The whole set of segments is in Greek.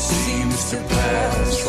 seems to pass.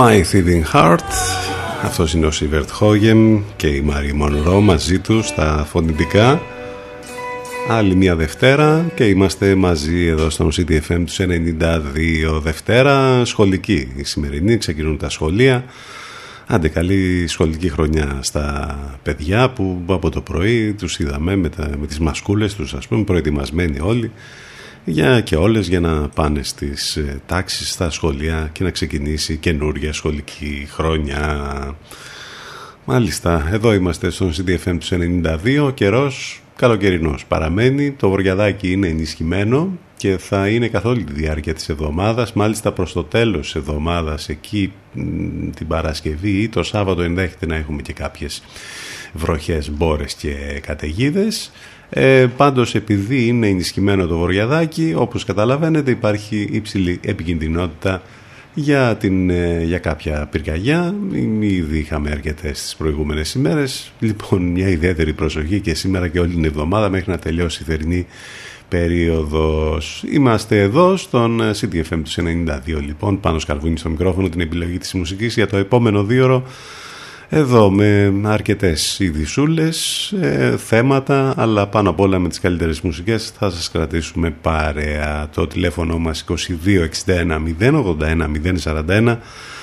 My Thieving Heart. Αυτός είναι ο Σίβερτ Χόγεμ και η Μάρι Μονρό μαζί τους στα φωνητικά. Άλλη μια Δευτέρα και είμαστε μαζί εδώ στο CDFM τους 92 Δευτέρα. Σχολική η σημερινή, ξεκινούν τα σχολεία. Άντε καλή σχολική χρονιά στα παιδιά που από το πρωί τους είδαμε με, τα, με τις μασκούλες τους ας πούμε προετοιμασμένοι όλοι για και όλες για να πάνε στις ε, τάξεις στα σχολεία και να ξεκινήσει καινούργια σχολική χρόνια. Μάλιστα, εδώ είμαστε στον CDFM τους 92, καιρός καλοκαιρινός παραμένει, το βοριαδάκι είναι ενισχυμένο και θα είναι καθ' όλη τη διάρκεια της εβδομάδας, μάλιστα προς το τέλος της εβδομάδας, εκεί την Παρασκευή ή το Σάββατο ενδέχεται να έχουμε και κάποιες βροχές, μπόρες και καταιγίδες. Ε, πάντως επειδή είναι ενισχυμένο το βορειαδάκι, όπως καταλαβαίνετε υπάρχει υψηλή επικινδυνότητα για, την, ε, για κάποια πυρκαγιά. Ήδη είχαμε αρκετές τις προηγούμενες ημέρες. Λοιπόν, μια ιδιαίτερη προσοχή και σήμερα και όλη την εβδομάδα μέχρι να τελειώσει η θερινή περίοδος. Είμαστε εδώ στον ε, CTFM τους 92 λοιπόν, πάνω σκαρβούνι στο μικρόφωνο την επιλογή της μουσικής για το επόμενο δύο ώρο εδώ με αρκετές ειδισούλες, ε, θέματα, αλλά πάνω απ' όλα με τις καλύτερες μουσικές θα σας κρατήσουμε παρέα. Το τηλέφωνο μας 2261 081 041,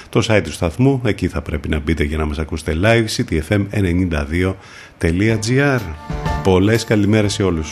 το site του σταθμού, εκεί θα πρέπει να μπείτε για να μας ακούσετε live, ctfm92.gr. Πολλές καλημέρες σε όλους.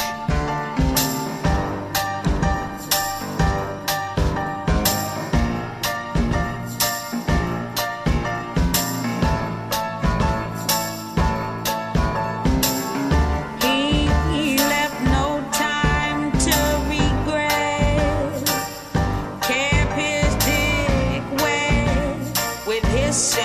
say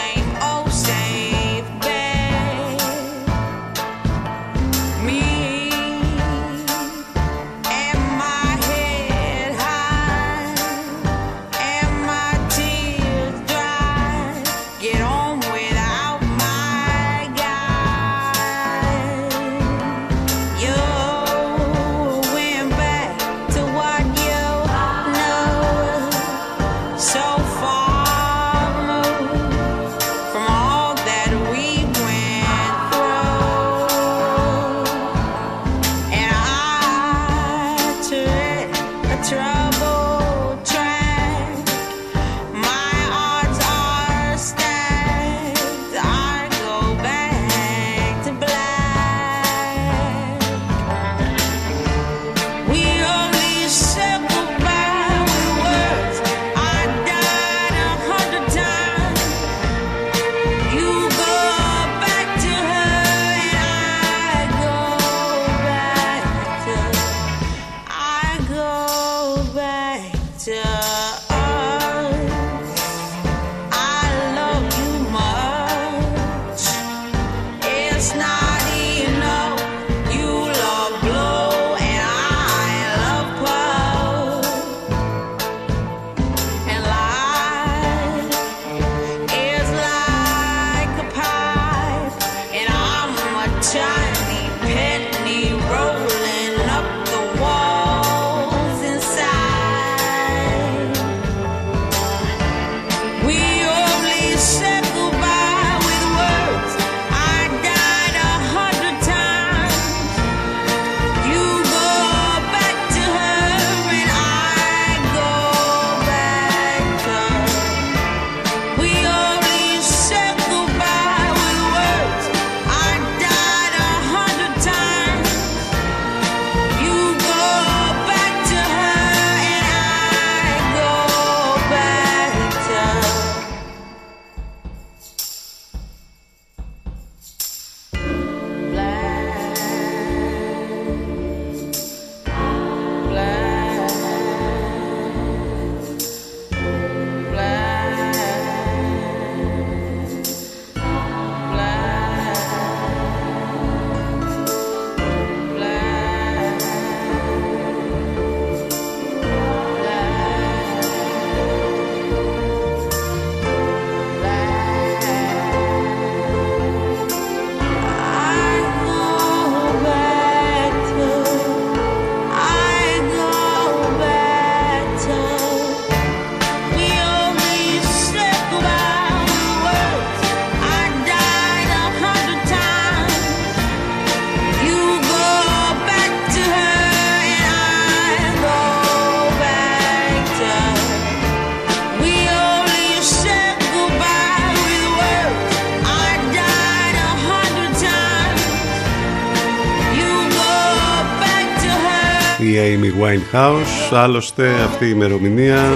Winehouse. Άλλωστε αυτή η ημερομηνία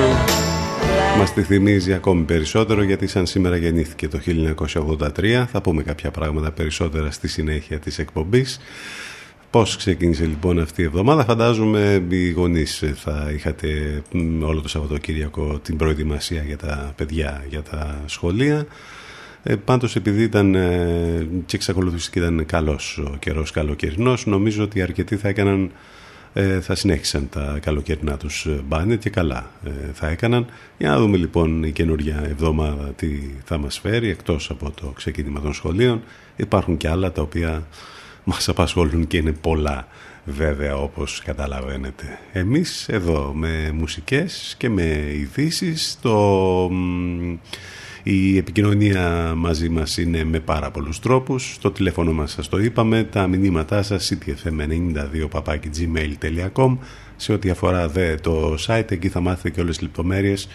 μας τη θυμίζει ακόμη περισσότερο γιατί σαν σήμερα γεννήθηκε το 1983. Θα πούμε κάποια πράγματα περισσότερα στη συνέχεια της εκπομπής. Πώς ξεκίνησε λοιπόν αυτή η εβδομάδα; Φαντάζομαι οι γονείς θα είχατε όλο το Σαββατοκύριακο την προετοιμασία για τα παιδιά, για τα σχολεία. Ε, πάντως επειδή ήταν ε, και εξακολουθήσει και ήταν καλός ο καιρός καλοκαιρινός νομίζω ότι αρκετοί θα έκαναν ε, θα συνέχισαν τα καλοκαιρινά τους μπάνια και καλά ε, θα έκαναν για να δούμε λοιπόν η καινούργια εβδομάδα τι θα μας φέρει εκτός από το ξεκίνημα των σχολείων υπάρχουν και άλλα τα οποία μας απασχολούν και είναι πολλά βέβαια όπως καταλαβαίνετε. Εμείς εδώ με μουσικές και με ειδήσεις το... Η επικοινωνία μαζί μας είναι με πάρα πολλούς τρόπους. Το τηλέφωνο μας σας το είπαμε, τα μηνύματά σας ctfm92 σε ό,τι αφορά δε το site, εκεί θα μάθετε και όλες τις λεπτομέρειες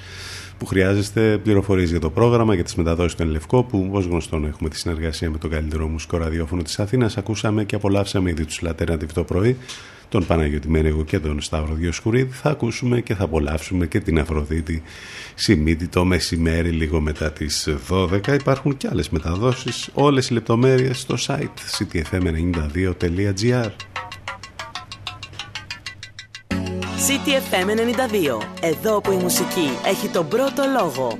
που χρειάζεστε πληροφορίες για το πρόγραμμα, για τις μεταδόσεις του Ενλευκό, που ως γνωστόν έχουμε τη συνεργασία με το καλύτερο μουσικό ραδιόφωνο της Αθήνας. Ακούσαμε και απολαύσαμε ήδη τους Λατέρνα το πρωί, τον Παναγιώτη Μένεγο και τον Σταύρο Διοσκουρίδη. Θα ακούσουμε και θα απολαύσουμε και την Αφροδίτη Σιμίτη το μεσημέρι, λίγο μετά τις 12. Υπάρχουν και άλλες μεταδόσεις, όλες οι λεπτομέρειες στο site ctfm92.gr. CTFM 92. Εδώ που η μουσική έχει τον πρώτο λόγο.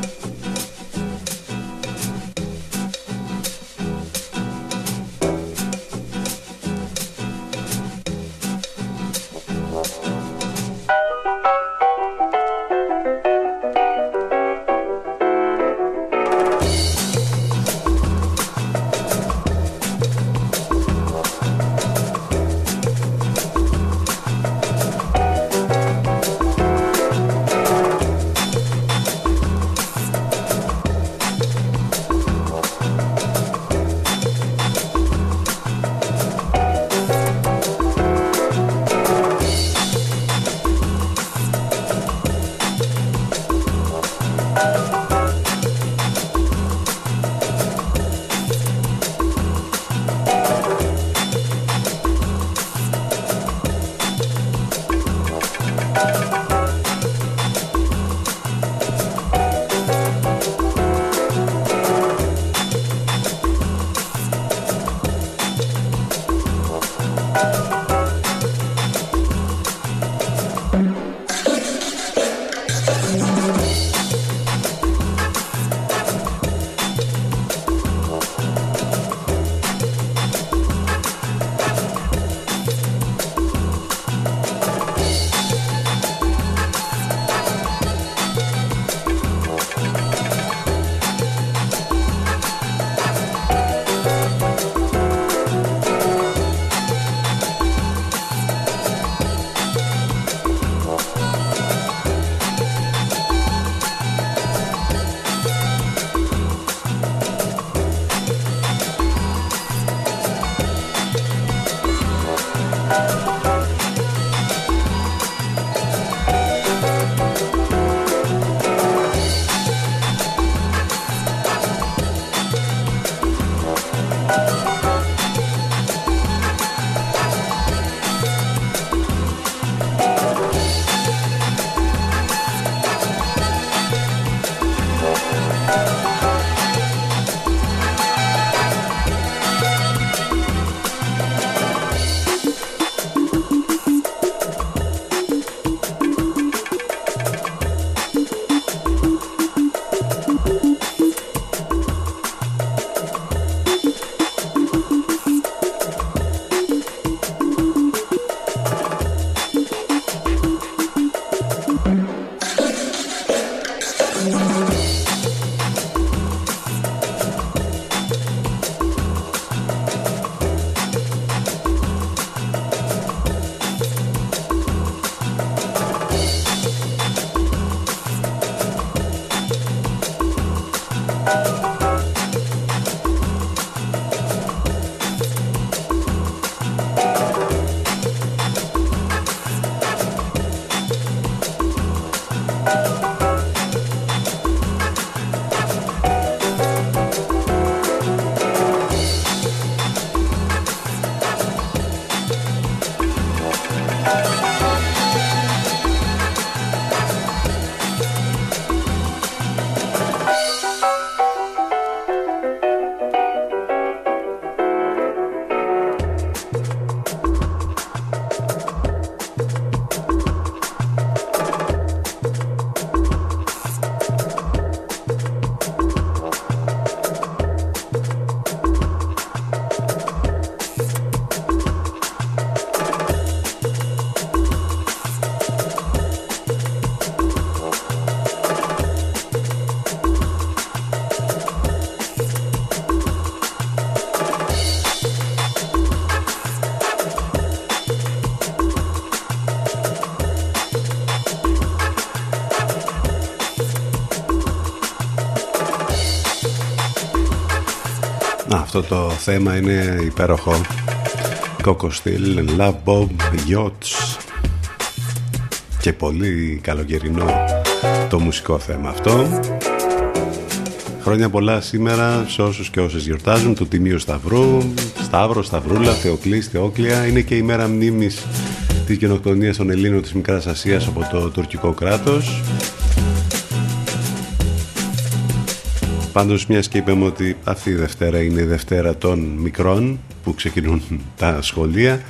Αυτό το θέμα είναι υπέροχο. Coco Steel, Love Bob, Yachts και πολύ καλοκαιρινό το μουσικό θέμα αυτό. Χρόνια πολλά σήμερα σε όσους και όσες γιορτάζουν το Τιμίο Σταυρού Σταύρος, Σταυρούλα, Θεοκλής, Θεόκλια είναι και η μέρα μνήμης της γενοκτονίας των Ελλήνων της Μικράς Ασίας από το τουρκικό κράτος Πάντως μιας και είπαμε ότι αυτή η Δευτέρα είναι η Δευτέρα των μικρών που ξεκινούν τα σχολεία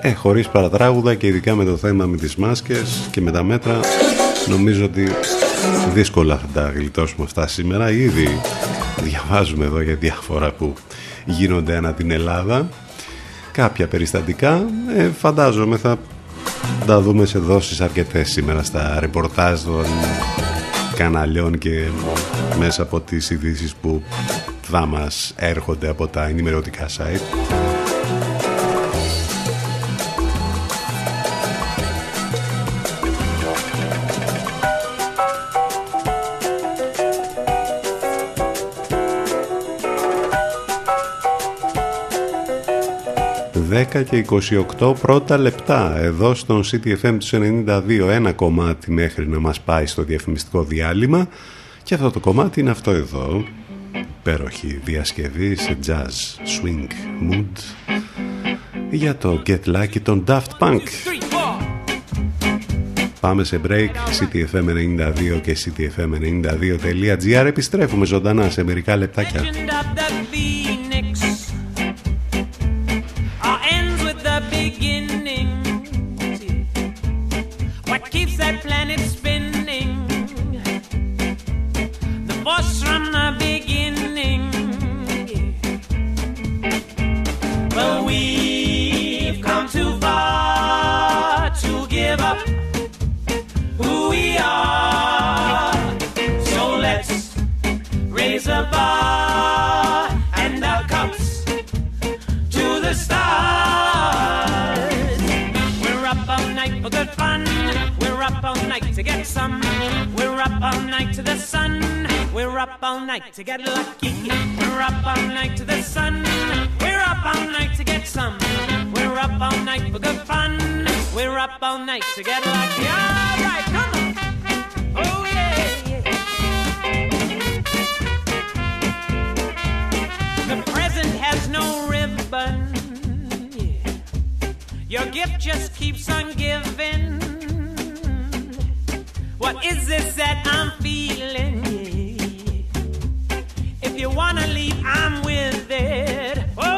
Ε, χωρίς παρατράγουδα και ειδικά με το θέμα με τις μάσκες και με τα μέτρα νομίζω ότι δύσκολα θα τα γλιτώσουμε αυτά σήμερα. Ήδη διαβάζουμε εδώ για διάφορα που γίνονται ανά την Ελλάδα. Κάποια περιστατικά, ε, φαντάζομαι θα τα δούμε σε δόσεις αρκετές σήμερα στα ρεπορτάζ των καναλιών και μέσα από τις ειδήσεις που θα μας έρχονται από τα ενημερωτικά site. 10 και 28 πρώτα λεπτά εδώ στον CTFM τους 92 ένα κομμάτι μέχρι να μας πάει στο διαφημιστικό διάλειμμα. Και αυτό το κομμάτι είναι αυτό εδώ. Υπέροχη διασκευή σε jazz swing mood. Για το Get Lucky των Daft Punk. Πάμε σε break ctfm92 και ctfm92.gr επιστρέφουμε ζωντανά σε μερικά λεπτάκια up all night to get lucky. We're up all night to the sun. We're up all night to get some. We're up all night for good fun. We're up all night to get lucky. All right, come on. Oh yeah. The present has no ribbon. Your gift just keeps on giving. What is this that I'm feeling? If you wanna leave, I'm with it. Oh.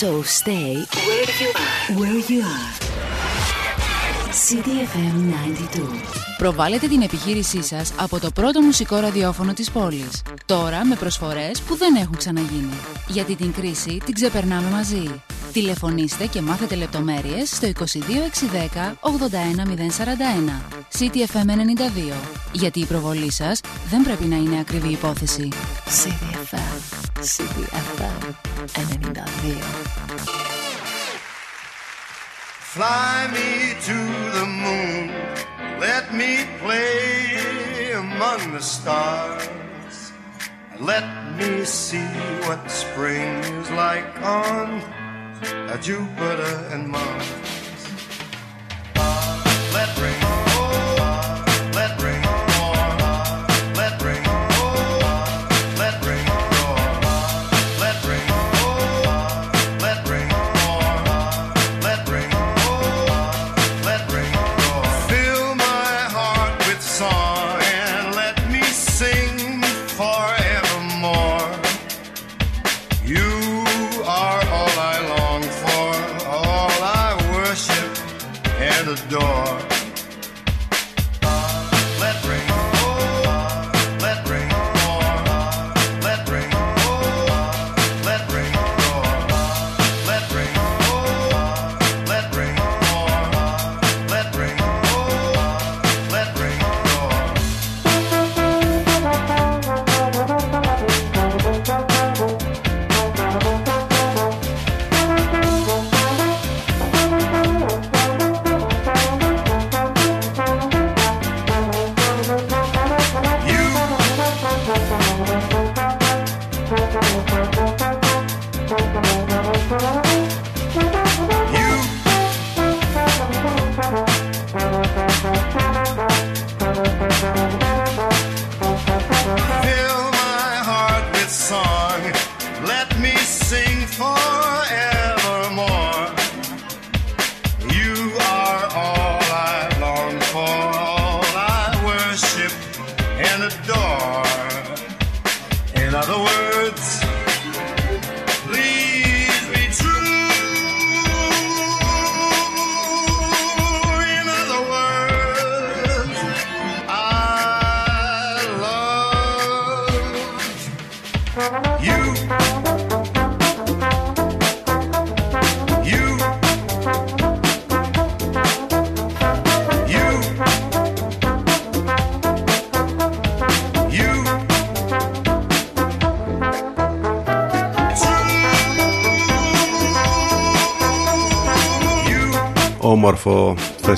So stay where you are. Where you are. CDFM 92. Προβάλλετε την επιχείρησή σας από το πρώτο μουσικό ραδιόφωνο της πόλης. Τώρα με προσφορές που δεν έχουν ξαναγίνει. Γιατί την κρίση την ξεπερνάμε μαζί. Τηλεφωνήστε και μάθετε λεπτομέρειες στο 22610 81041. CTFM 92. Γιατί η προβολή σας δεν πρέπει να είναι ακριβή υπόθεση. CDFM, CDFM 92. Fly me to the moon, let me play among the stars. Let me see what spring is like on Jupiter and Mars. Let. Let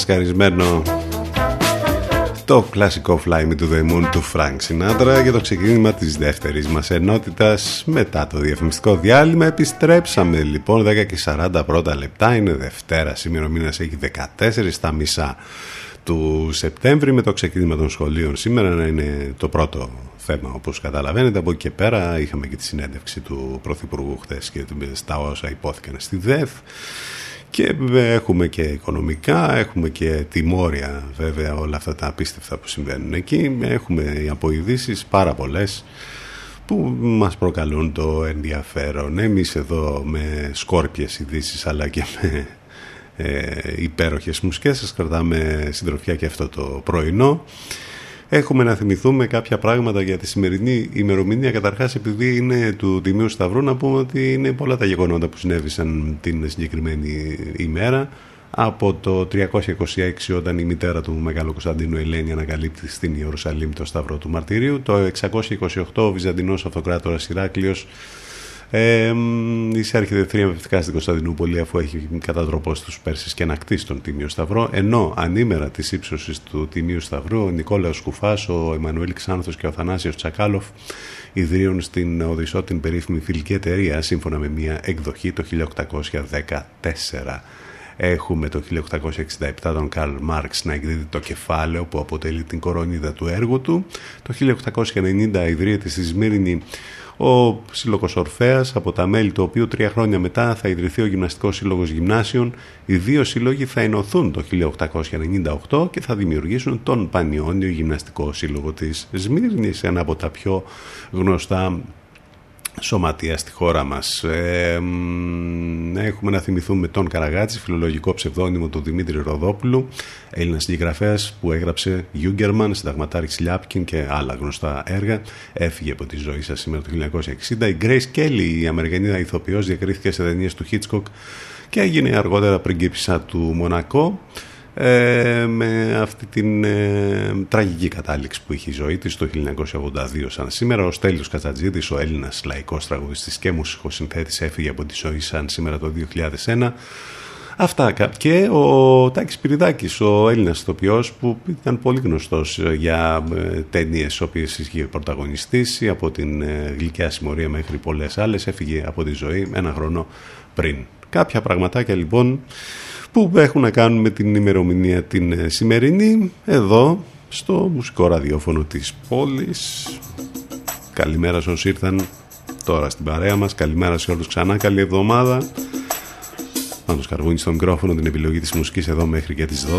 Όμορφο, φρεσκαρισμένο το κλασικό Fly Me to the Moon του Frank Sinatra για το ξεκίνημα της δεύτερης μας ενότητας. Μετά το διαφημιστικό διάλειμμα επιστρέψαμε. Λοιπόν 10 και 40 πρώτα λεπτά είναι Δευτέρα σήμερα ο μήνας έχει 14 στα μισά του Σεπτέμβρη με το ξεκίνημα των σχολείων σήμερα να είναι το πρώτο θέμα όπως καταλαβαίνετε. Από εκεί και πέρα είχαμε και τη συνέντευξη του Πρωθυπουργού χθες και στα όσα υπόθηκαν στη ΔΕΘ και έχουμε και οικονομικά, έχουμε και τιμόρια βέβαια όλα αυτά τα απίστευτα που συμβαίνουν εκεί. Έχουμε αποειδήσεις πάρα πολλές που μας προκαλούν το ενδιαφέρον. Εμείς εδώ με σκόρπιες ειδήσεις αλλά και με ε, υπέροχες μουσικές σας κρατάμε συντροφιά και αυτό το πρωινό. Έχουμε να θυμηθούμε κάποια πράγματα για τη σημερινή ημερομηνία. Καταρχάς, επειδή είναι του Τιμίου Σταυρού, να πούμε ότι είναι πολλά τα γεγονότα που συνέβησαν την συγκεκριμένη ημέρα. Από το 326 όταν η μητέρα του Μεγάλου Κωνσταντίνου Ελένη ανακαλύπτει στην Ιερουσαλήμ το Σταυρό του Μαρτυρίου. Το 628 ο Βυζαντινός Αυτοκράτορας Ηράκλειος ε, εισέρχεται θριαμβευτικά στην Κωνσταντινούπολη αφού έχει κατατροπώσει τους Πέρσες και ανακτήσει τον Τίμιο Σταυρό ενώ ανήμερα της ύψωσης του Τιμίου Σταυρού ο Νικόλαος Κουφάς, ο Εμμανουέλ Ξάνθος και ο Θανάσιος Τσακάλοφ ιδρύουν στην Οδυσσό την περίφημη φιλική εταιρεία σύμφωνα με μια εκδοχή το 1814. Έχουμε το 1867 τον Καρλ Μάρξ να εκδίδει το κεφάλαιο που αποτελεί την κορονίδα του έργου του. Το 1890 ιδρύεται στη Σμύρνη ο Σύλλογος Ορφαία, από τα μέλη του οποίου τρία χρόνια μετά θα ιδρυθεί ο Γυμναστικός Σύλλογος Γυμνάσιων. Οι δύο σύλλογοι θα ενωθούν το 1898 και θα δημιουργήσουν τον Πανιόνιο Γυμναστικό Σύλλογο της Σμύρνης, ένα από τα πιο γνωστά σωματεία στη χώρα μας. Ε, έχουμε να θυμηθούμε τον Καραγάτση, φιλολογικό ψευδόνυμο του Δημήτρη Ροδόπουλου, Έλληνας συγγραφέας που έγραψε Γιούγκερμαν, Συνταγματάρχη Λιάπκιν και άλλα γνωστά έργα. Έφυγε από τη ζωή σας σήμερα το 1960. Η Grace Kelly, η Αμερικανίδα ηθοποιός, διακρίθηκε σε ταινίες του Hitchcock και έγινε αργότερα πριγκίπισσα του Μονακό ε, με αυτή την ε, τραγική κατάληξη που είχε η ζωή της το 1982 σαν σήμερα ο Στέλιος Κατσατζίδης ο Έλληνας λαϊκός τραγουδιστής και μουσικοσυνθέτης έφυγε από τη ζωή σαν σήμερα το 2001 Αυτά και ο Τάκης Πυριδάκης, ο Έλληνας ηθοποιός που ήταν πολύ γνωστός για ε, ταινίες οποίες είχε πρωταγωνιστήσει από την ε, γλυκιά συμμορία μέχρι πολλές άλλες έφυγε από τη ζωή ένα χρόνο πριν. Κάποια πραγματάκια λοιπόν που έχουν να κάνουν με την ημερομηνία την ε, σημερινή εδώ στο μουσικό ραδιόφωνο της πόλης. Καλημέρα σε όσοι ήρθαν τώρα στην παρέα μας. Καλημέρα σε όλους ξανά. Καλή εβδομάδα. Πάνω σκαρβούνι στο μικρόφωνο την επιλογή της μουσικής εδώ μέχρι και τις 12.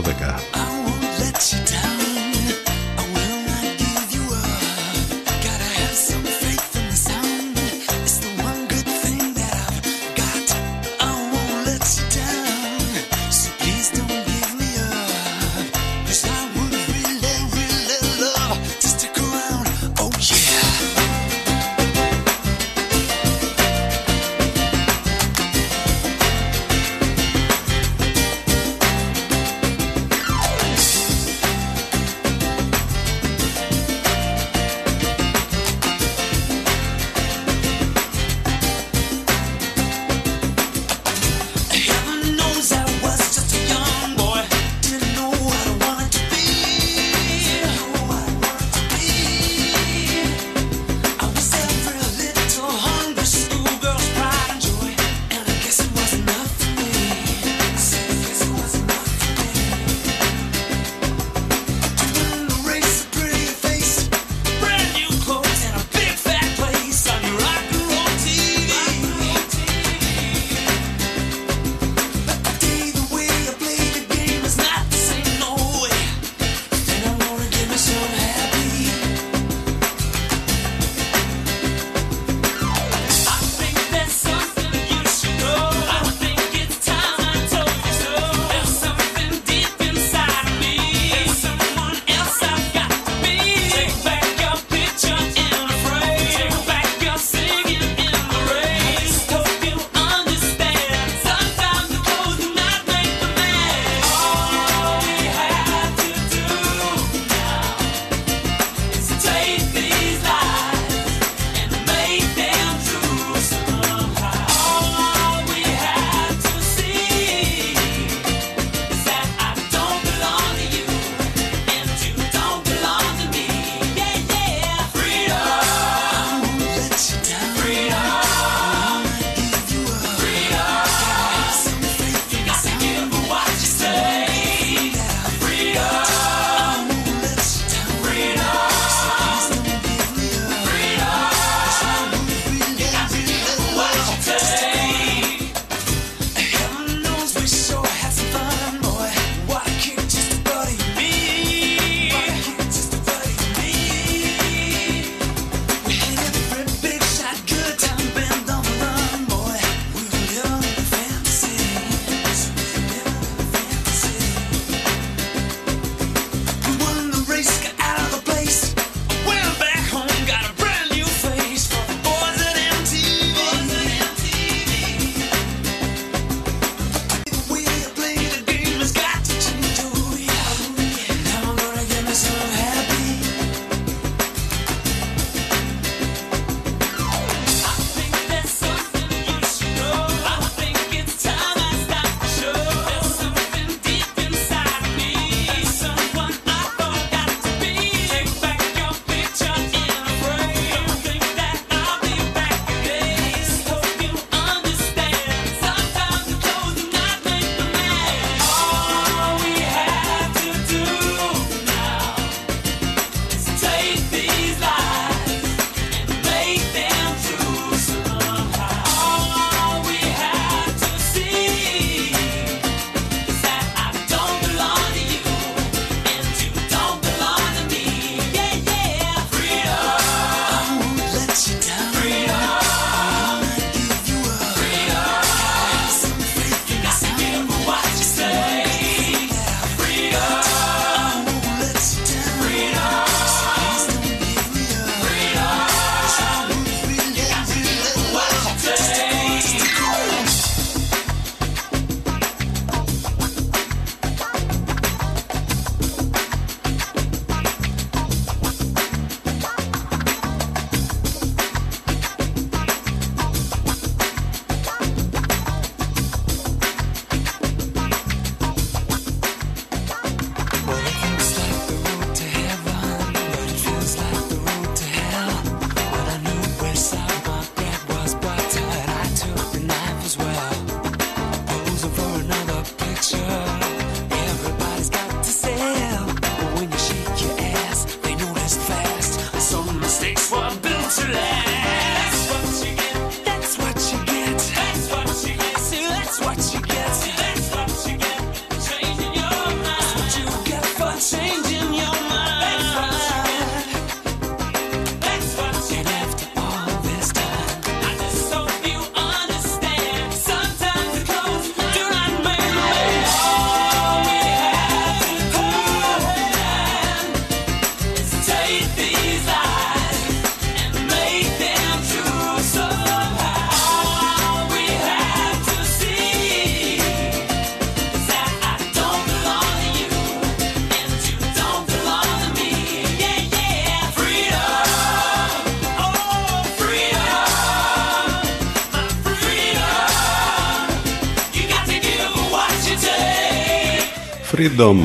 Freedom.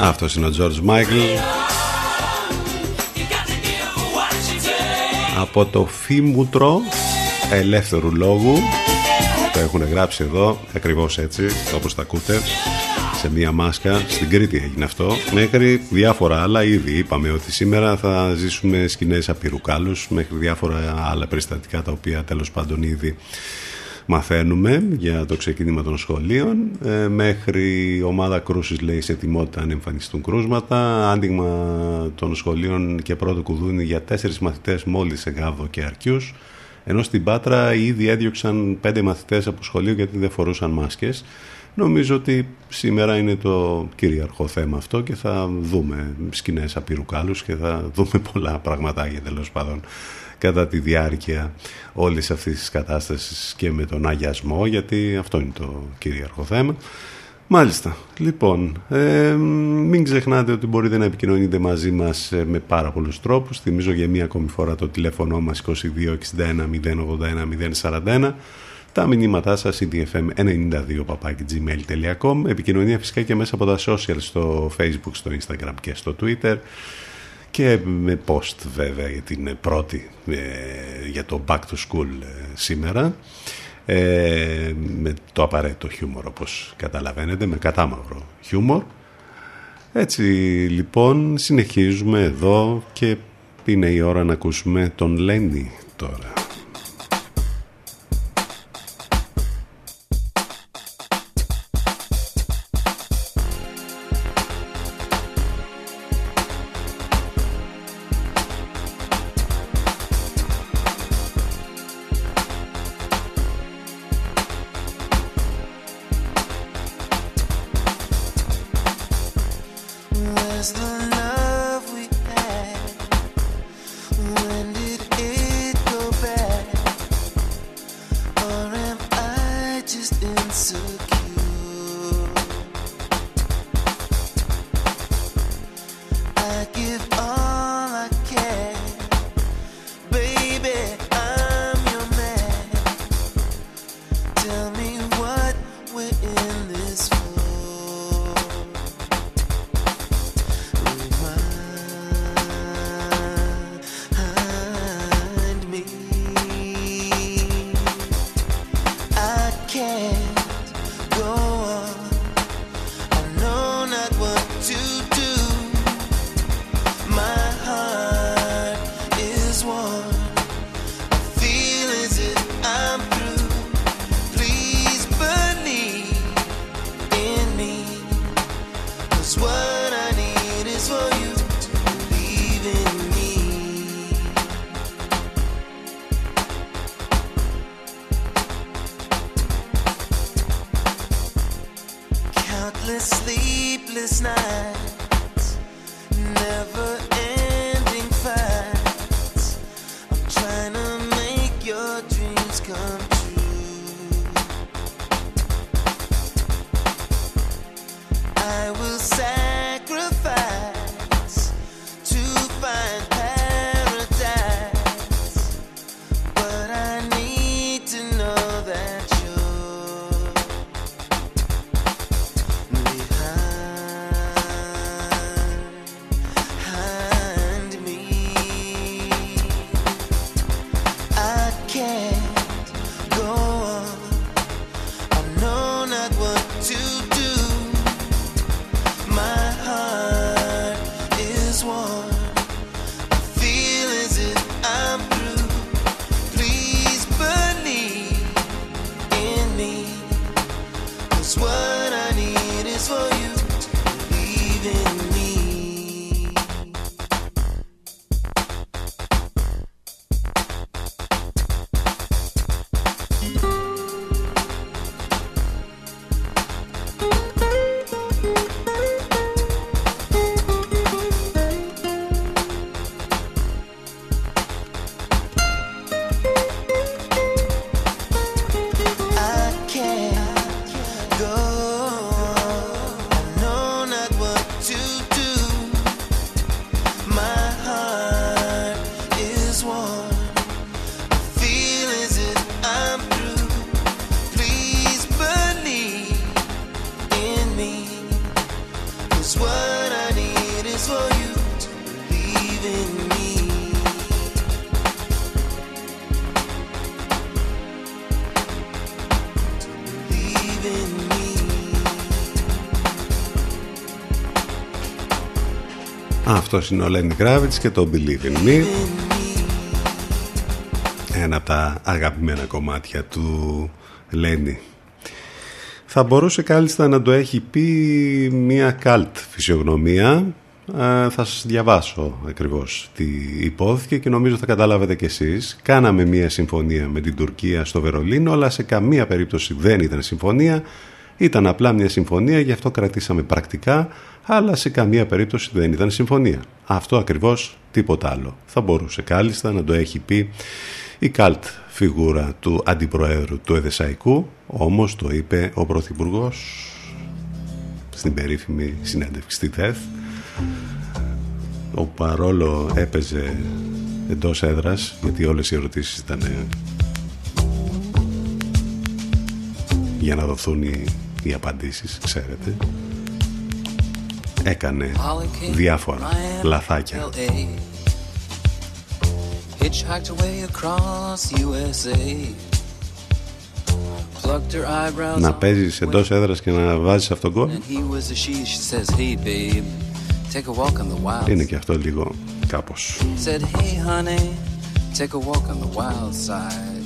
Αυτός είναι ο George Michael. Από το φήμουτρο ελεύθερου λόγου. Το έχουν γράψει εδώ ακριβώς έτσι όπως τα ακούτε σε μία μάσκα. Στην Κρήτη έγινε αυτό. Μέχρι διάφορα άλλα ήδη είπαμε ότι σήμερα θα ζήσουμε σκηνές απειρουκάλους μέχρι διάφορα άλλα περιστατικά τα οποία τέλος πάντων ήδη μαθαίνουμε για το ξεκίνημα των σχολείων. Ε, μέχρι ομάδα κρούσης λέει σε ετοιμότητα αν εμφανιστούν κρούσματα. Άνοιγμα των σχολείων και πρώτο κουδούνι για τέσσερις μαθητές μόλις σε Γάβδο και Αρκιούς. Ενώ στην Πάτρα ήδη έδιωξαν πέντε μαθητές από σχολείο γιατί δεν φορούσαν μάσκες. Νομίζω ότι σήμερα είναι το κυρίαρχο θέμα αυτό και θα δούμε σκηνές απειρουκάλους και θα δούμε πολλά πραγματάκια τέλος πάντων κατά τη διάρκεια όλης αυτής της κατάστασης και με τον αγιασμό γιατί αυτό είναι το κυρίαρχο θέμα. Μάλιστα. Λοιπόν, ε, μην ξεχνάτε ότι μπορείτε να επικοινωνείτε μαζί μας ε, με πάρα πολλούς τρόπους. Θυμίζω για μία ακόμη φορά το τηλέφωνο μας 2261 081 041 τα μηνύματά σας cdfm92 gmail.com Επικοινωνία φυσικά και μέσα από τα social στο facebook, στο instagram και στο twitter και με post βέβαια για την πρώτη ε, για το back to school ε, σήμερα. Ε, με το απαραίτητο χιούμορ όπως καταλαβαίνετε με κατάμαυρο χιούμορ. Έτσι λοιπόν συνεχίζουμε εδώ και είναι η ώρα να ακούσουμε τον Λένι τώρα Αυτός είναι ο Lenny Kravitz και το Believe in Me Ένα από τα αγαπημένα κομμάτια του Lenny Θα μπορούσε κάλλιστα να το έχει πει μια καλτ φυσιογνωμία θα σας διαβάσω ακριβώς τι υπόθηκε και νομίζω θα καταλάβετε κι εσείς. Κάναμε μια συμφωνία με την Τουρκία στο Βερολίνο, αλλά σε καμία περίπτωση δεν ήταν συμφωνία. Ήταν απλά μια συμφωνία, γι' αυτό κρατήσαμε πρακτικά, αλλά σε καμία περίπτωση δεν ήταν συμφωνία. Αυτό ακριβώς τίποτα άλλο. Θα μπορούσε κάλλιστα να το έχει πει η καλτ φιγούρα του αντιπροέδρου του Εδεσαϊκού, όμως το είπε ο Πρωθυπουργός στην περίφημη συνέντευξη στη ΤΕΘ ο παρόλο έπαιζε εντός έδρας γιατί όλες οι ερωτήσεις ήταν για να δοθούν οι, οι απαντήσεις ξέρετε έκανε διάφορα λαθάκια. Hitchhiked away across USA. Να παίζεις εντός έδρας και να βάζεις αυτόν τον κόλ. Είναι και αυτό λίγο κάπως. Said, hey honey, take a walk on the wild side.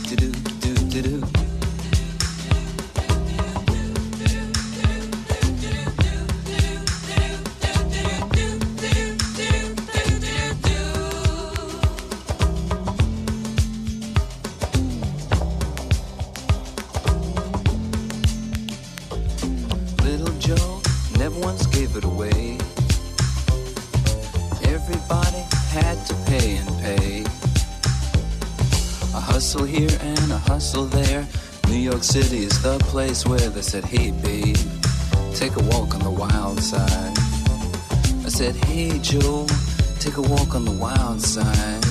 do do do do. do. Place where they said, hey babe, take a walk on the wild side. I said, hey Joe, take a walk on the wild side.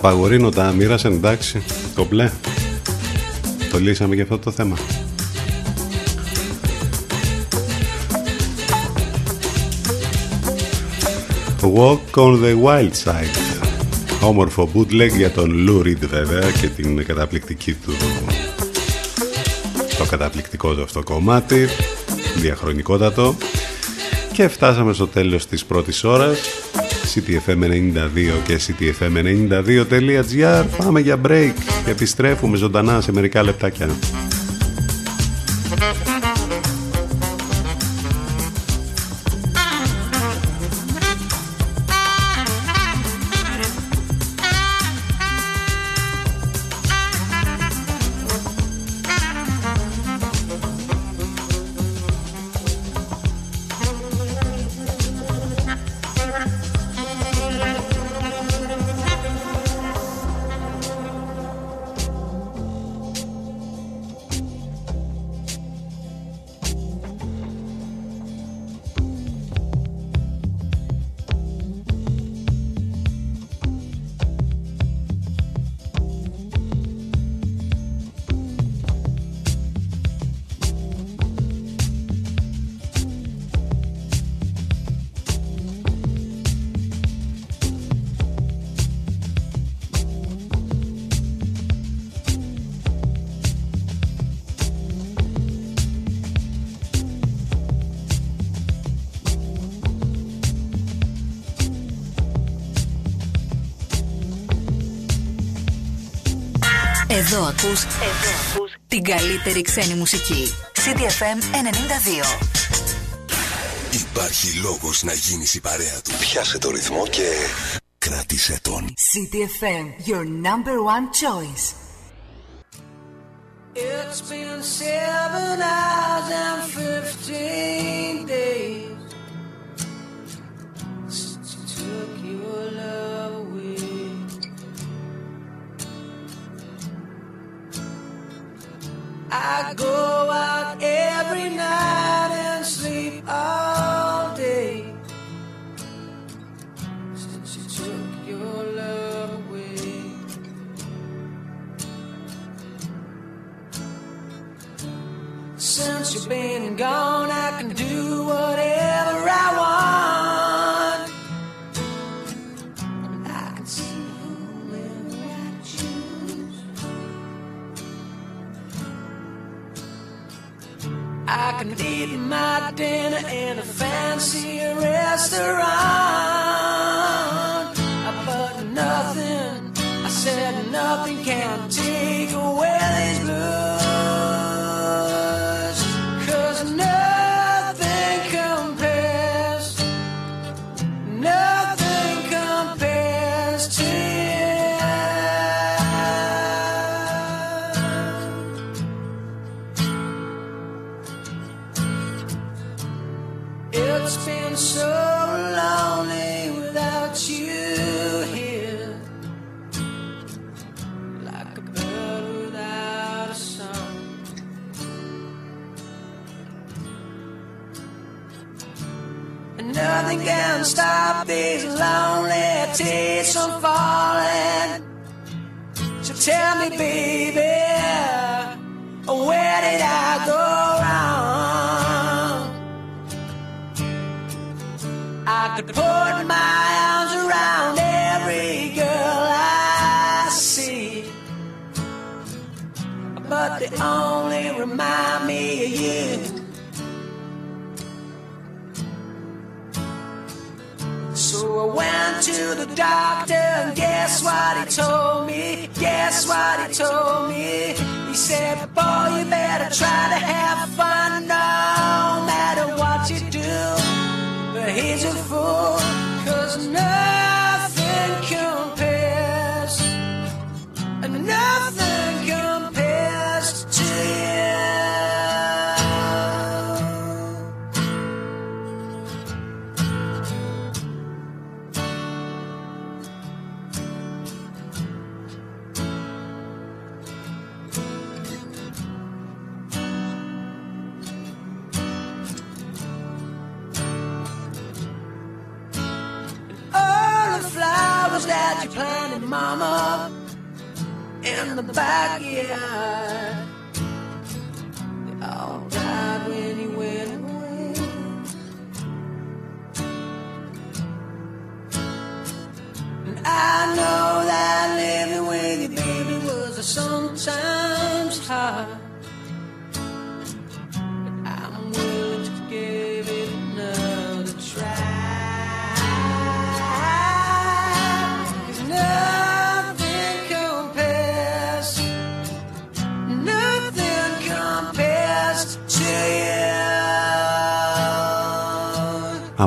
Τα παγορίνω, τα μοίρασε εντάξει, το μπλε. Το λύσαμε για αυτό το θέμα. Walk on the Wild Side Όμορφο bootleg για τον Lou Reed βέβαια και την καταπληκτική του το καταπληκτικό του αυτό κομμάτι διαχρονικότατο και φτάσαμε στο τέλος της πρώτης ώρας CTFM92 και CTFM92.gr Πάμε για break και επιστρέφουμε ζωντανά σε μερικά λεπτάκια. Ακούς, εδώ ακούς την καλύτερη ξένη μουσική. CDFM 92. Υπάρχει λόγος να γίνεις η παρέα του. Πιάσε το ρυθμό και κράτησε τον. CDFM, your number one choice. It's been seven hours and fifteen I go out every night fancy restaurant. Can stop these lonely tears from falling. So tell me, baby, where did I go wrong? I could put my arms around every girl I see, but they only remind me of you. To the doctor, and guess what he told me? Guess what he told me? He said, Boy, you better try to have fun no the backyard. They all died when you went away. And I know that living with you, baby, was a sometimes hard.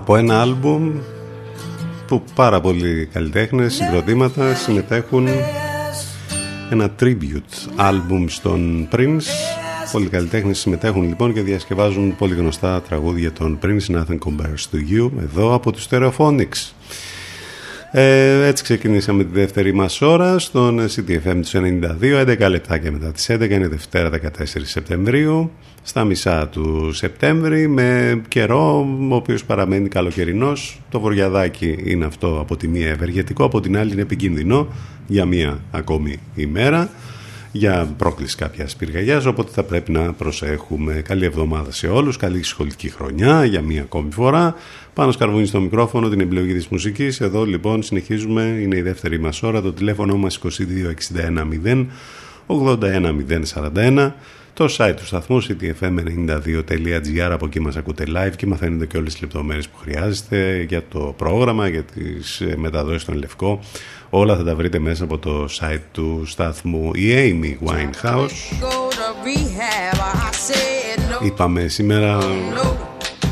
Από ένα άλμπουμ που πάρα πολλοί καλλιτέχνες, συγκροτήματα συμμετέχουν. ένα tribute άλμπουμ στον Prince. Πολλοί καλλιτέχνες συμμετέχουν λοιπόν και διασκευάζουν πολύ γνωστά τραγούδια των Prince. Nothing Compares to You εδώ από τους Stereophonics ε, έτσι ξεκινήσαμε τη δεύτερη μας ώρα στον CTFM τους 92, 11 λεπτά και μετά τις 11, είναι Δευτέρα 14 Σεπτεμβρίου, στα μισά του Σεπτέμβρη, με καιρό ο οποίος παραμένει καλοκαιρινός. Το βοριαδάκι είναι αυτό από τη μία ευεργετικό, από την άλλη είναι επικίνδυνο για μία ακόμη ημέρα για πρόκληση κάποια πυρκαγιά. Οπότε θα πρέπει να προσέχουμε. Καλή εβδομάδα σε όλους. Καλή σχολική χρονιά για μία ακόμη φορά. Πάνω σκαρβούνι στο μικρόφωνο, την επιλογή της μουσικής. Εδώ λοιπόν συνεχίζουμε. Είναι η δεύτερη μας ώρα. Το τηλέφωνο μας 2261 081 Το site του σταθμού ctfm92.gr Από εκεί μας ακούτε live και μαθαίνετε και όλες τις λεπτομέρειες που χρειάζεστε για το πρόγραμμα, για τις μεταδόσεις των Λευκό. Όλα θα τα βρείτε μέσα από το site του σταθμού. Η Amy Winehouse. Είπαμε σήμερα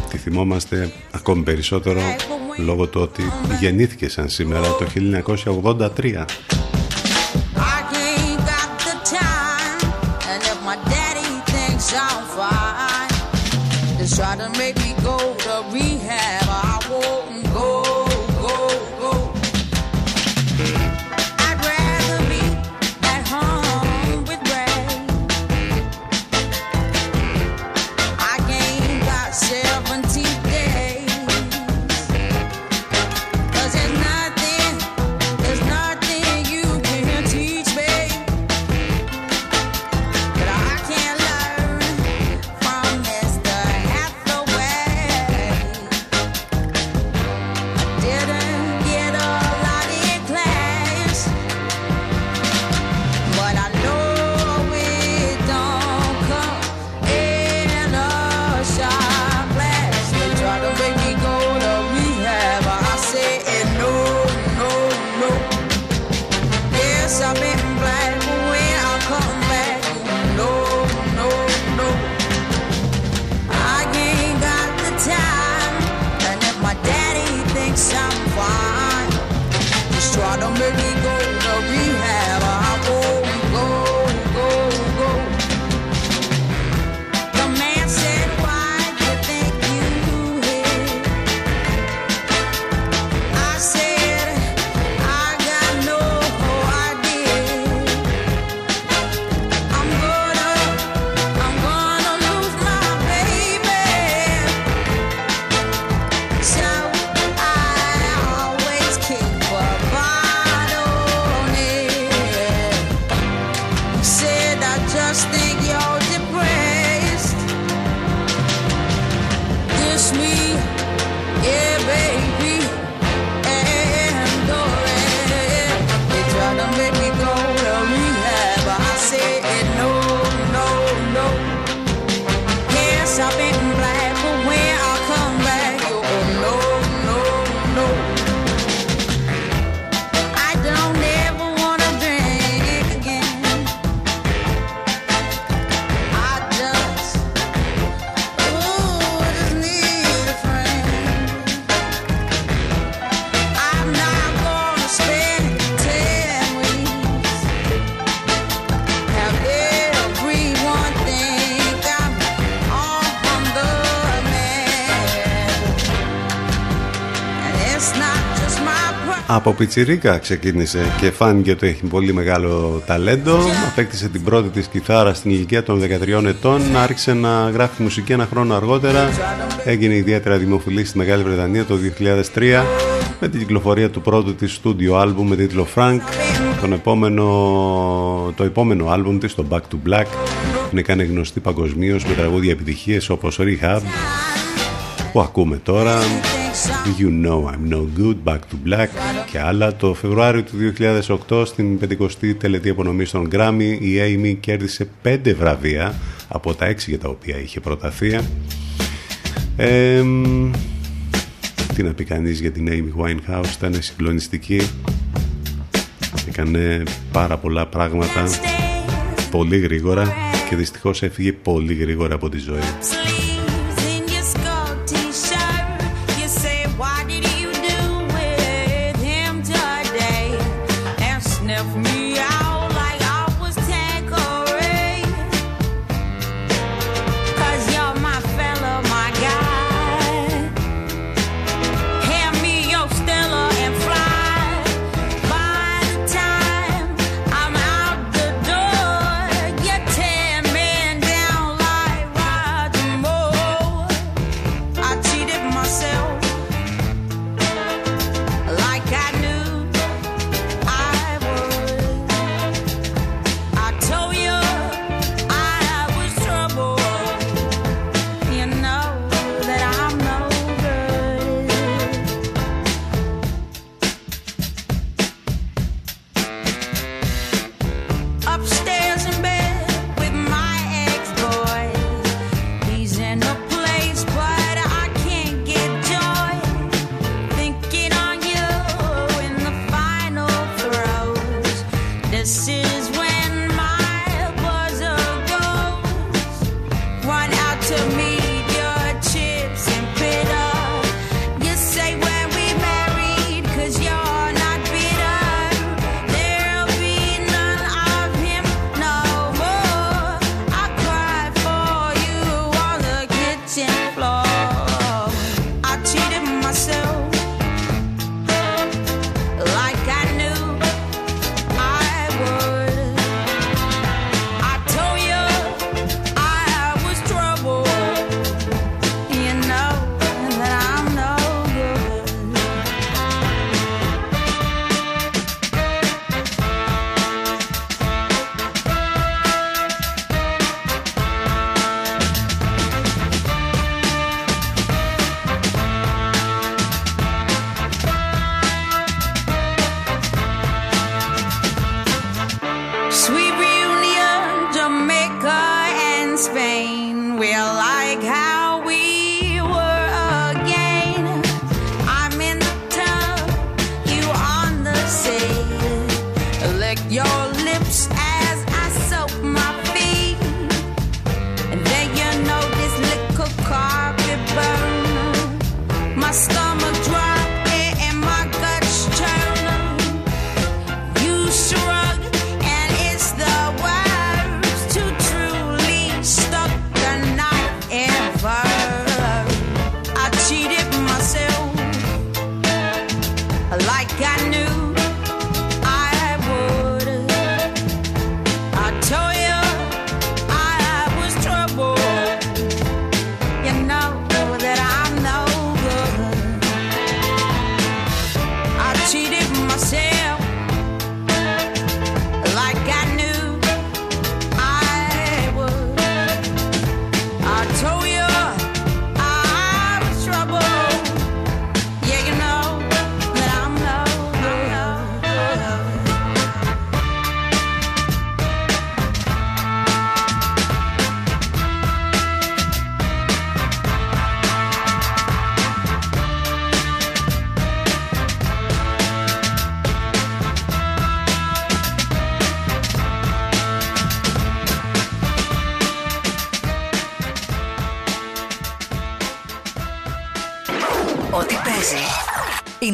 τη θυμόμαστε ακόμη περισσότερο λόγω του ότι γεννήθηκε σαν σήμερα το 1983 Try to make Από πιτσιρίκα ξεκίνησε και φάνηκε ότι έχει πολύ μεγάλο ταλέντο. Απέκτησε την πρώτη της κιθάρα στην ηλικία των 13 ετών. Άρχισε να γράφει μουσική ένα χρόνο αργότερα. Έγινε ιδιαίτερα δημοφιλής στη Μεγάλη Βρετανία το 2003 με την κυκλοφορία του πρώτου της στούντιο άλμπουμ με τίτλο Frank τον επόμενο, το επόμενο άλμπουμ της, το Back to Black είναι κάνει γνωστή παγκοσμίως με τραγούδια επιτυχίες όπως Rehab που ακούμε τώρα You know I'm no good, Back to Black και άλλα. Το Φεβρουάριο του 2008 στην 50η τελετή απονομή των Grammy η Amy κέρδισε 5 βραβεία από τα 6 για τα οποία είχε προταθεί. Ε, τι να πει κανείς για την Amy Winehouse, ήταν συγκλονιστική. Έκανε πάρα πολλά πράγματα πολύ γρήγορα και δυστυχώς έφυγε πολύ γρήγορα από τη ζωή. stop.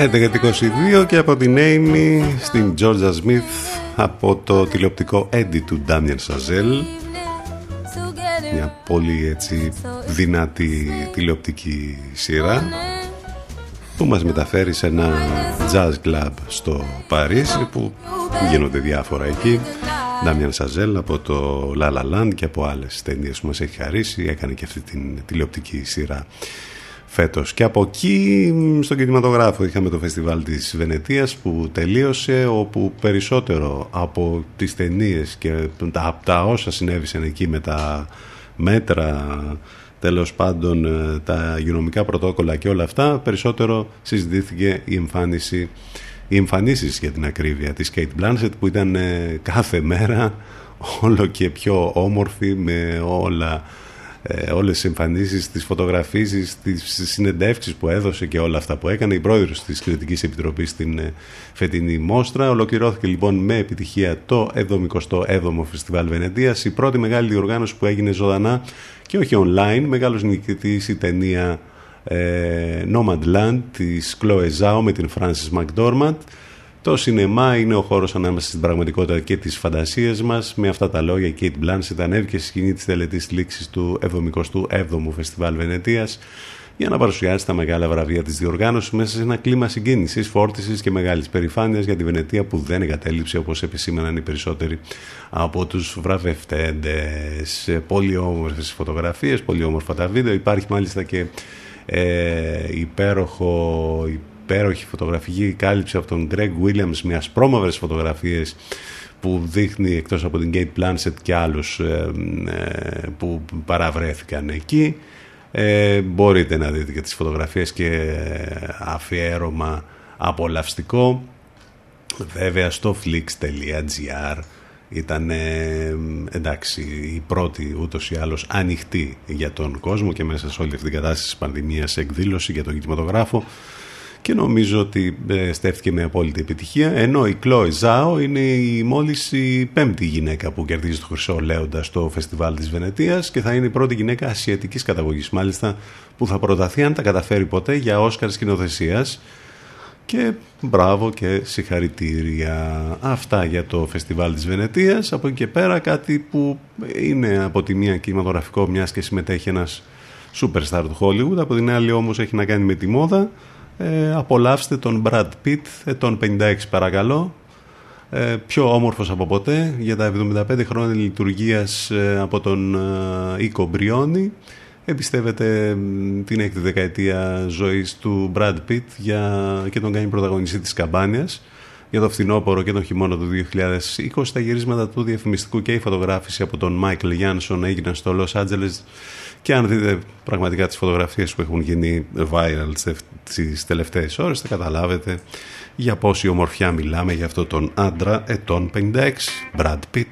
11.22 και από την Amy στην Georgia Smith από το τηλεοπτικό Eddie του Daniel Chazelle evening to get it μια πολύ έτσι δυνατή τηλεοπτική σειρά που μας μεταφέρει σε ένα jazz club στο Παρίσι που γίνονται διάφορα εκεί. Ντάμιαν Σαζέλ από το La La Land και από άλλες ταινίες που μας έχει χαρίσει έκανε και αυτή την τηλεοπτική σειρά φέτος. Και από εκεί στον κινηματογράφο είχαμε το φεστιβάλ της Βενετίας που τελείωσε όπου περισσότερο από τις ταινίες και τα, από τα όσα συνέβησαν εκεί με τα μέτρα τέλος πάντων ε, τα υγειονομικά πρωτόκολλα και όλα αυτά περισσότερο συζητήθηκε η εμφάνιση οι εμφανίσεις για την ακρίβεια της Kate Blanchett που ήταν ε, κάθε μέρα όλο και πιο όμορφη με όλα ε, όλες τις εμφανίσεις, τις φωτογραφίσεις, τις συνεντεύξεις που έδωσε και όλα αυτά που έκανε η πρόεδρος της Κριτικής Επιτροπής στην ε, φετινή Μόστρα. Ολοκληρώθηκε λοιπόν με επιτυχία το 77ο Φεστιβάλ Βενετίας, η πρώτη μεγάλη διοργάνωση που έγινε ζωντανά και όχι online. Μεγάλος νικητής η ταινία ε, Nomadland της Chloe Zhao με την Frances McDormand. Το σινεμά είναι ο χώρος ανάμεσα στην πραγματικότητα και τις φαντασίες μας. Με αυτά τα λόγια η Kate Blanchett ανέβηκε στη σκηνή της τελετής λήξης του 77ου Φεστιβάλ Βενετίας για να παρουσιάσει τα μεγάλα βραβεία της διοργάνωσης μέσα σε ένα κλίμα συγκίνησης, φόρτισης και μεγάλης περηφάνειας για τη Βενετία που δεν εγκατέλειψε όπως επισήμαναν οι περισσότεροι από τους βραβευτέντες. Πολύ όμορφες φωτογραφίες, πολύ όμορφα τα βίντεο. Υπάρχει μάλιστα και ε, υπέροχο, υπέροχη φωτογραφική κάλυψη από τον Greg Williams με ασπρόμαυρες φωτογραφίες που δείχνει εκτός από την Kate Blanchett και άλλους ε, ε, που παραβρέθηκαν εκεί. Ε, μπορείτε να δείτε και τις φωτογραφίες και αφιέρωμα απολαυστικό. Βέβαια στο flix.gr ήταν εντάξει η πρώτη ούτως ή άλλως ανοιχτή για τον κόσμο και μέσα σε όλη αυτή την κατάσταση της πανδημίας εκδήλωση για τον κινηματογράφο και νομίζω ότι ε, στέφθηκε με απόλυτη επιτυχία ενώ η Chloe Zhao είναι η μόλις η πέμπτη γυναίκα που κερδίζει το Χρυσό Λέοντα στο φεστιβάλ της Βενετίας και θα είναι η πρώτη γυναίκα ασιατικής καταγωγής μάλιστα που θα προταθεί αν τα καταφέρει ποτέ για Όσκαρ σκηνοθεσίας. Και μπράβο και συγχαρητήρια. Αυτά για το φεστιβάλ της Βενετίας. Από εκεί και πέρα κάτι που είναι από τη μία κινηματογραφικό μιας και συμμετέχει ένας superstar του Hollywood από την άλλη όμως έχει να κάνει με τη μόδα ε, απολαύστε τον Brad Pitt ε, τον 56 παρακαλώ. Ε, πιο όμορφος από ποτέ για τα 75 χρόνια λειτουργίας ε, από τον ε, Οίκο Μπριόνι. Εμπιστεύεται μ, την έκτη δεκαετία ζωής του Brad Pitt για... και τον κάνει πρωταγωνιστή της καμπάνιας. Για το φθινόπωρο και τον χειμώνα του 2020 τα γυρίσματα του διαφημιστικού και η φωτογράφηση από τον Μάικλ Γιάνσον έγιναν στο Los Angeles και αν δείτε πραγματικά τις φωτογραφίες που έχουν γίνει viral τις- τις τελευταίες ώρες θα καταλάβετε για πόση ομορφιά μιλάμε για αυτό τον άντρα ετών 56 Brad Pitt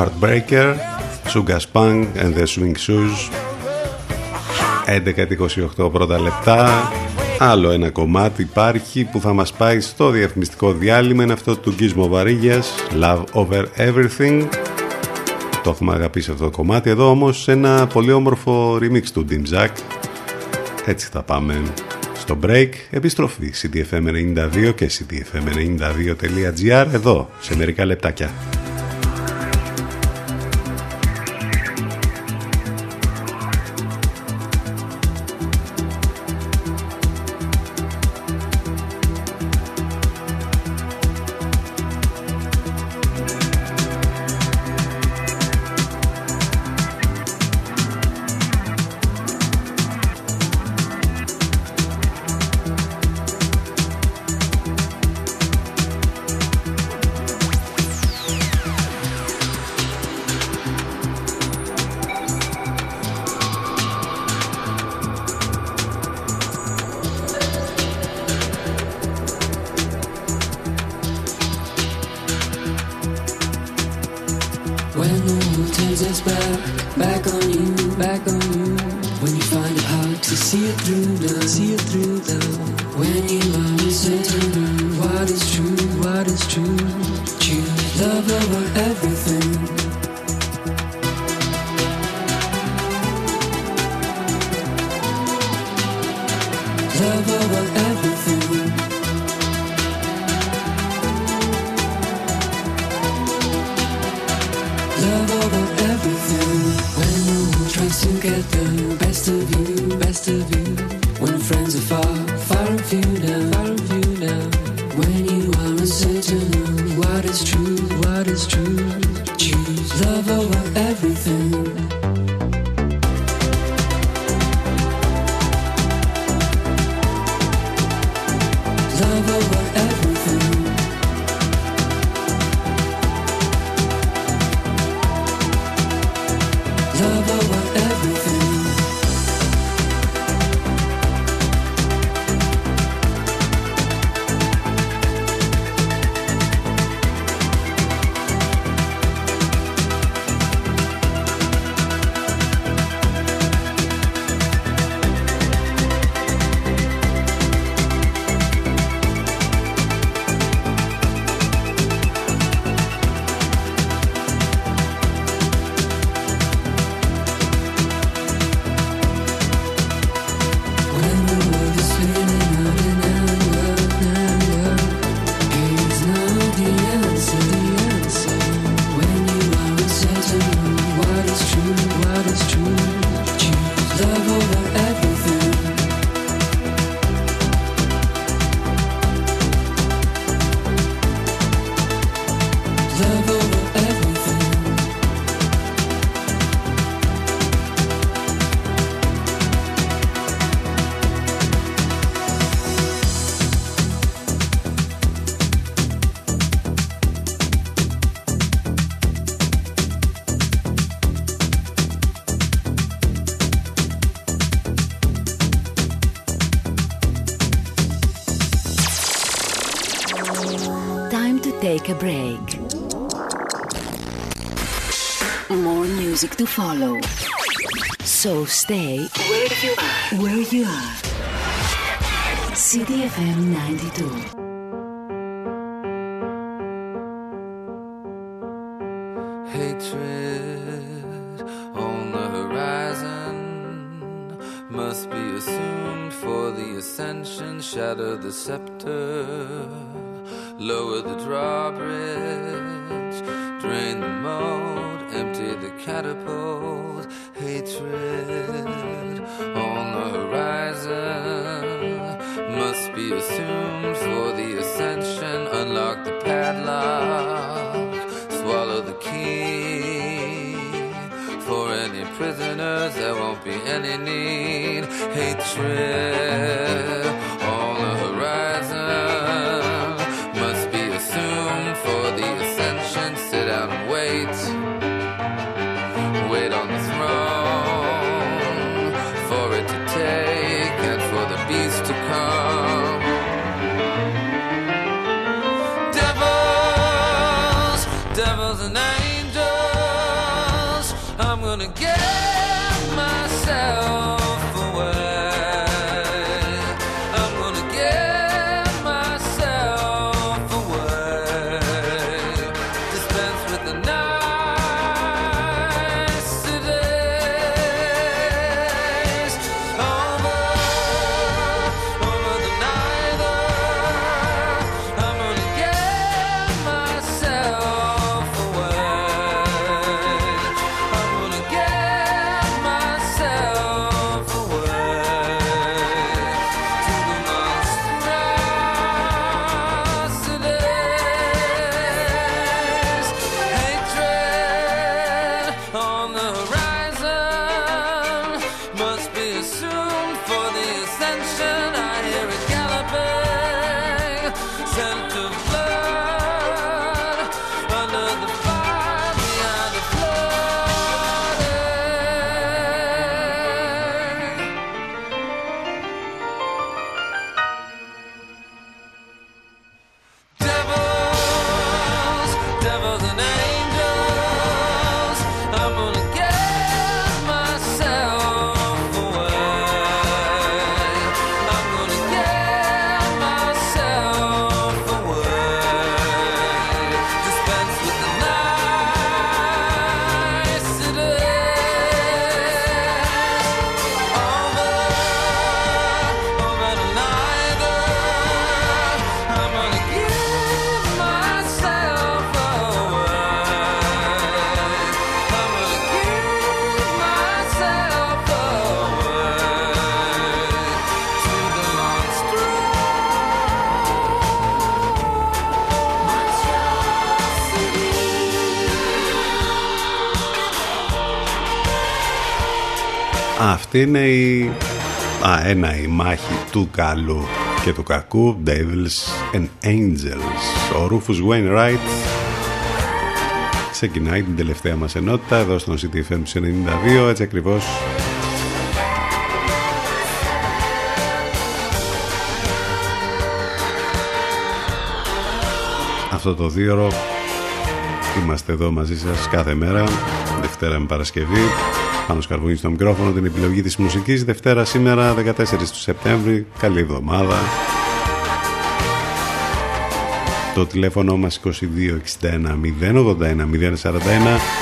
Heartbreaker Sugar Spunk and the Swing Shoes. 11 και 28 πρώτα λεπτά. Άλλο ένα κομμάτι υπάρχει που θα μας πάει στο διαφημιστικό διάλειμμα. Είναι αυτό του Gizmo Βαρύγιας Love Over Everything. Το έχουμε αγαπήσει αυτό το κομμάτι. Εδώ όμως ένα πολύ όμορφο remix του Dim Jack. Έτσι θα πάμε στο break. Επιστροφή CTFM92 και CTFM92.gr Εδώ σε μερικά λεπτάκια Love follow. So stay where you are. Where you are. CDFM 92. Hatred on the horizon must be assumed for the ascension. Shatter the scepter, lower the drawbridge, drain the moat. empty the catapult. Αυτή είναι η... Α, ένα η μάχη του καλού και του κακού Devils and Angels. Ο Rufus Wainwright ξεκινάει την τελευταία μας ενότητα εδώ στον CTFM 92 έτσι ακριβώς. Αυτό το δύο είμαστε εδώ μαζί σας κάθε μέρα Δευτέρα με Παρασκευή πάνω σκαρβούνι στο μικρόφωνο την επιλογή της μουσικής. Δευτέρα σήμερα 14 του Σεπτέμβρη. Καλή εβδομάδα. Το τηλέφωνο μας 2261 081 041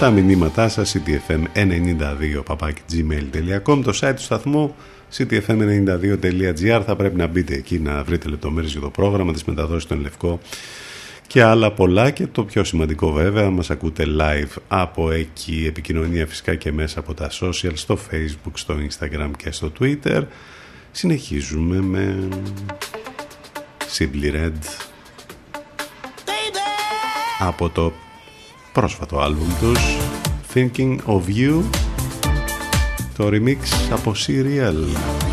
τα μηνύματά σας ctfm92 gmail.com το site του σταθμού ctfm92.gr θα πρέπει να μπείτε εκεί να βρείτε λεπτομέρειες για το πρόγραμμα της μεταδόσης των Λευκό και άλλα πολλά και το πιο σημαντικό βέβαια μας ακούτε live από εκεί επικοινωνία φυσικά και μέσα από τα social στο facebook, στο instagram και στο twitter. Συνεχίζουμε με Simply Red. Από το πρόσφατο άλμπουμ τους Thinking of You το remix από Serial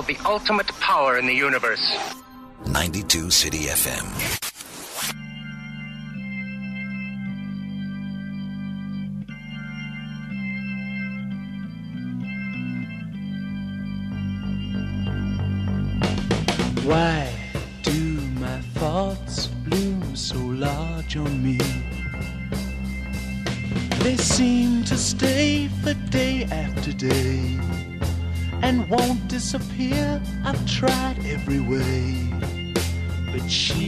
the ultimate power in the universe. 92 City FM. Disappear. I've tried every way, but she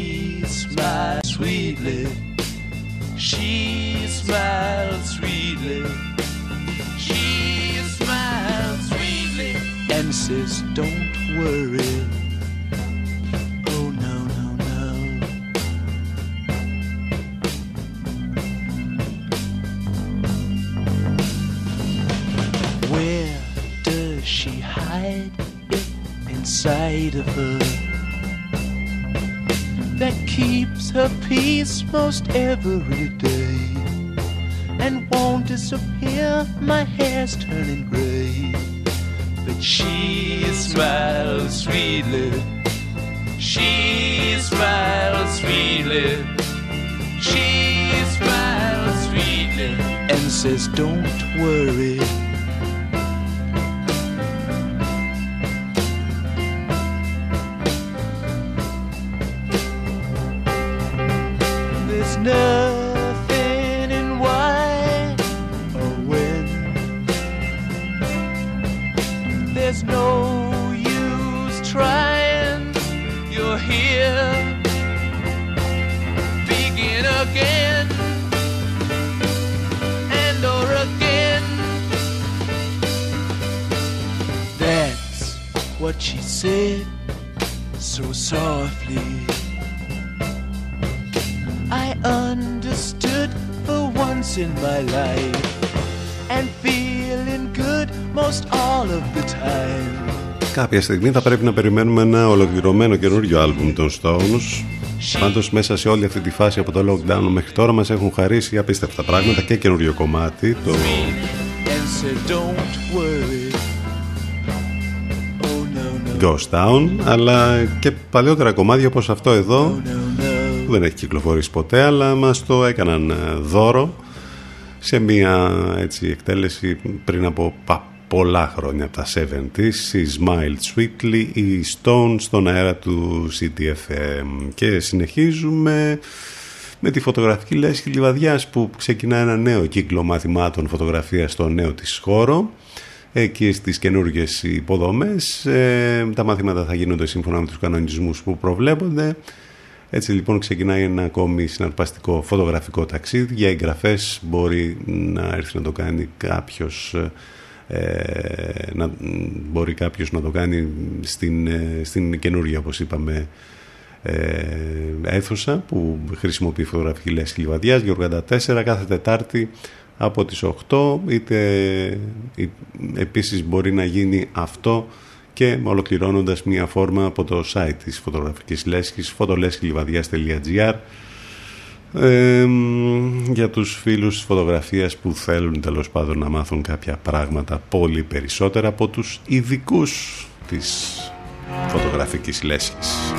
Κάποια στιγμή θα πρέπει να περιμένουμε ένα ολοκληρωμένο καινούριο άλμπουμ των Stones. Πάντως μέσα σε όλη αυτή τη φάση από το lockdown μέχρι τώρα μας έχουν χαρίσει απίστευτα πράγματα και καινούριο κομμάτι το And said, don't worry. Oh no, no, Ghost Town αλλά και παλιότερα κομμάτια όπως αυτό εδώ no, no. που δεν έχει κυκλοφορήσει ποτέ αλλά μας το έκαναν ε, δώρο σε μια έτσι εκτέλεση πριν από πα- πολλά χρόνια από τα 70's η Smile Sweetly η Stone στον αέρα του CTFM και συνεχίζουμε με τη φωτογραφική λέσχη Λιβαδιάς που ξεκινά ένα νέο κύκλο μαθημάτων φωτογραφίας στο νέο της χώρο. Εκεί στις καινούργιες υποδομές ε, τα μαθήματα θα γίνονται σύμφωνα με τους κανονισμούς που προβλέπονται. Έτσι λοιπόν ξεκινάει ένα ακόμη συναρπαστικό φωτογραφικό ταξίδι. Για εγγραφές μπορεί να έρθει να το κάνει κάποιος ε, να, μπορεί κάποιος να το κάνει στην, ε, στην καινούργια όπως είπαμε ε, αίθουσα που χρησιμοποιεί φωτογραφική λέσχη Λιβαδιάς Γεωργάντα 4 κάθε Τετάρτη από τις 8 είτε ε, επίσης μπορεί να γίνει αυτό και ολοκληρώνοντας μία φόρμα από το site της φωτογραφικής λέσχης φωτολέσχηλιβαδιάς.gr ε, για τους φίλους της φωτογραφίας που θέλουν τέλος πάντων να μάθουν κάποια πράγματα πολύ περισσότερα από τους ειδικούς της φωτογραφικής λέσχης.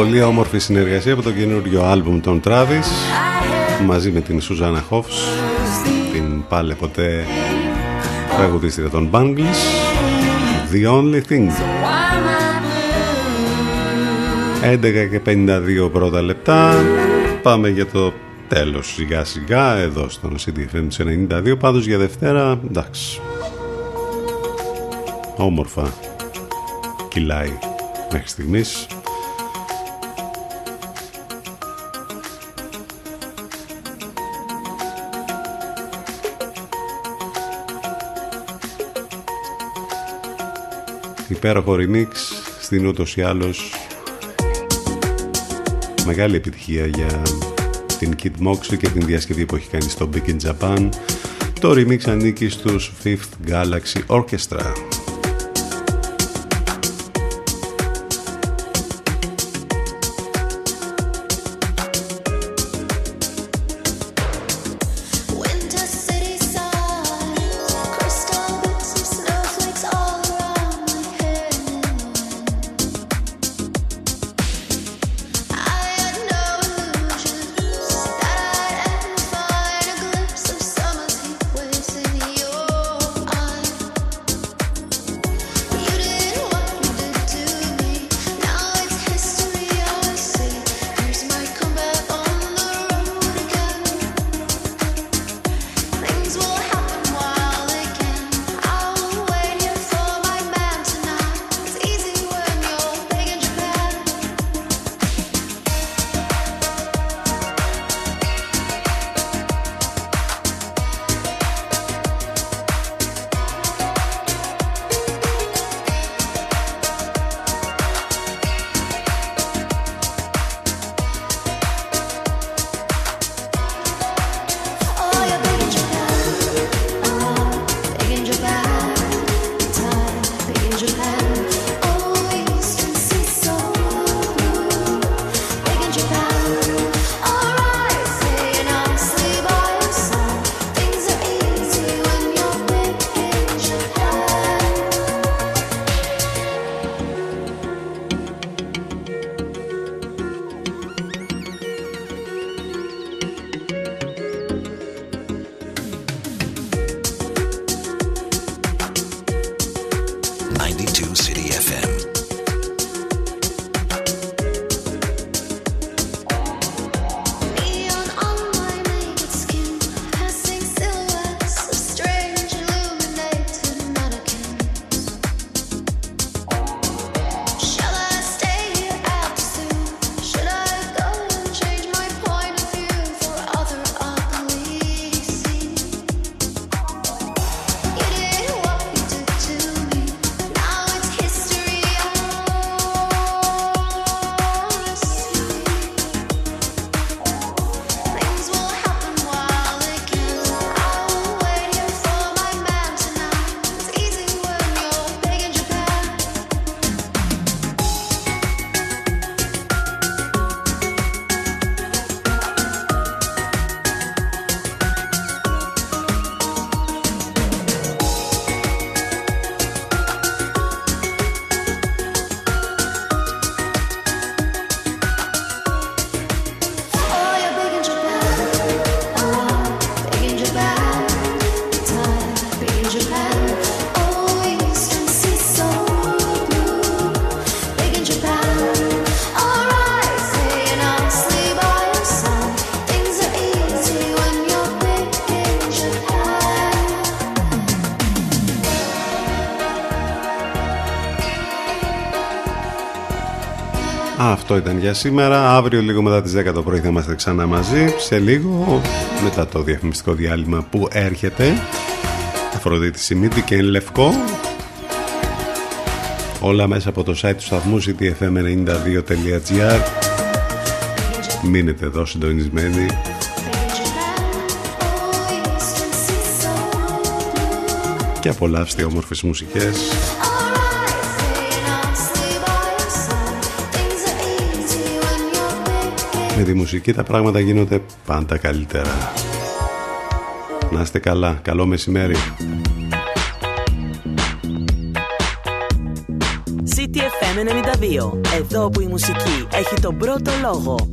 Πολύ όμορφη συνεργασία από το καινούριο άλμπουμ των Travis μαζί με την Σουζάνα Χόφς την πάλε ποτέ τραγουδίστρια των Bangles. The Only Thing. 11 και 52 πρώτα λεπτά. Πάμε για το τέλος. Σιγά σιγά εδώ στον CDFM 92 πάντως για Δευτέρα εντάξει. Όμορφα. Κυλάει μέχρι στιγμής υπέροχο remix στην ούτως ή άλλως μεγάλη επιτυχία για την Kid Moxley και την διασκευή που έχει κάνει στο Big in Japan. Το remix ανήκει στους Fifth Galaxy Orchestra Αυτό ήταν για σήμερα. Αύριο λίγο μετά τις 10 το πρωί θα είμαστε ξανά μαζί. Σε λίγο μετά το διαφημιστικό διάλειμμα που έρχεται. Αφροδίτη Σιμίτη και Λευκό. Όλα μέσα από το site του σταθμού ctfm92.gr Μείνετε εδώ συντονισμένοι και απολαύστε όμορφες μουσικές με τη μουσική τα πράγματα γίνονται πάντα καλύτερα. Να είστε καλά. Καλό μεσημέρι. CTFM FM 92. Εδώ που η μουσική έχει τον πρώτο λόγο.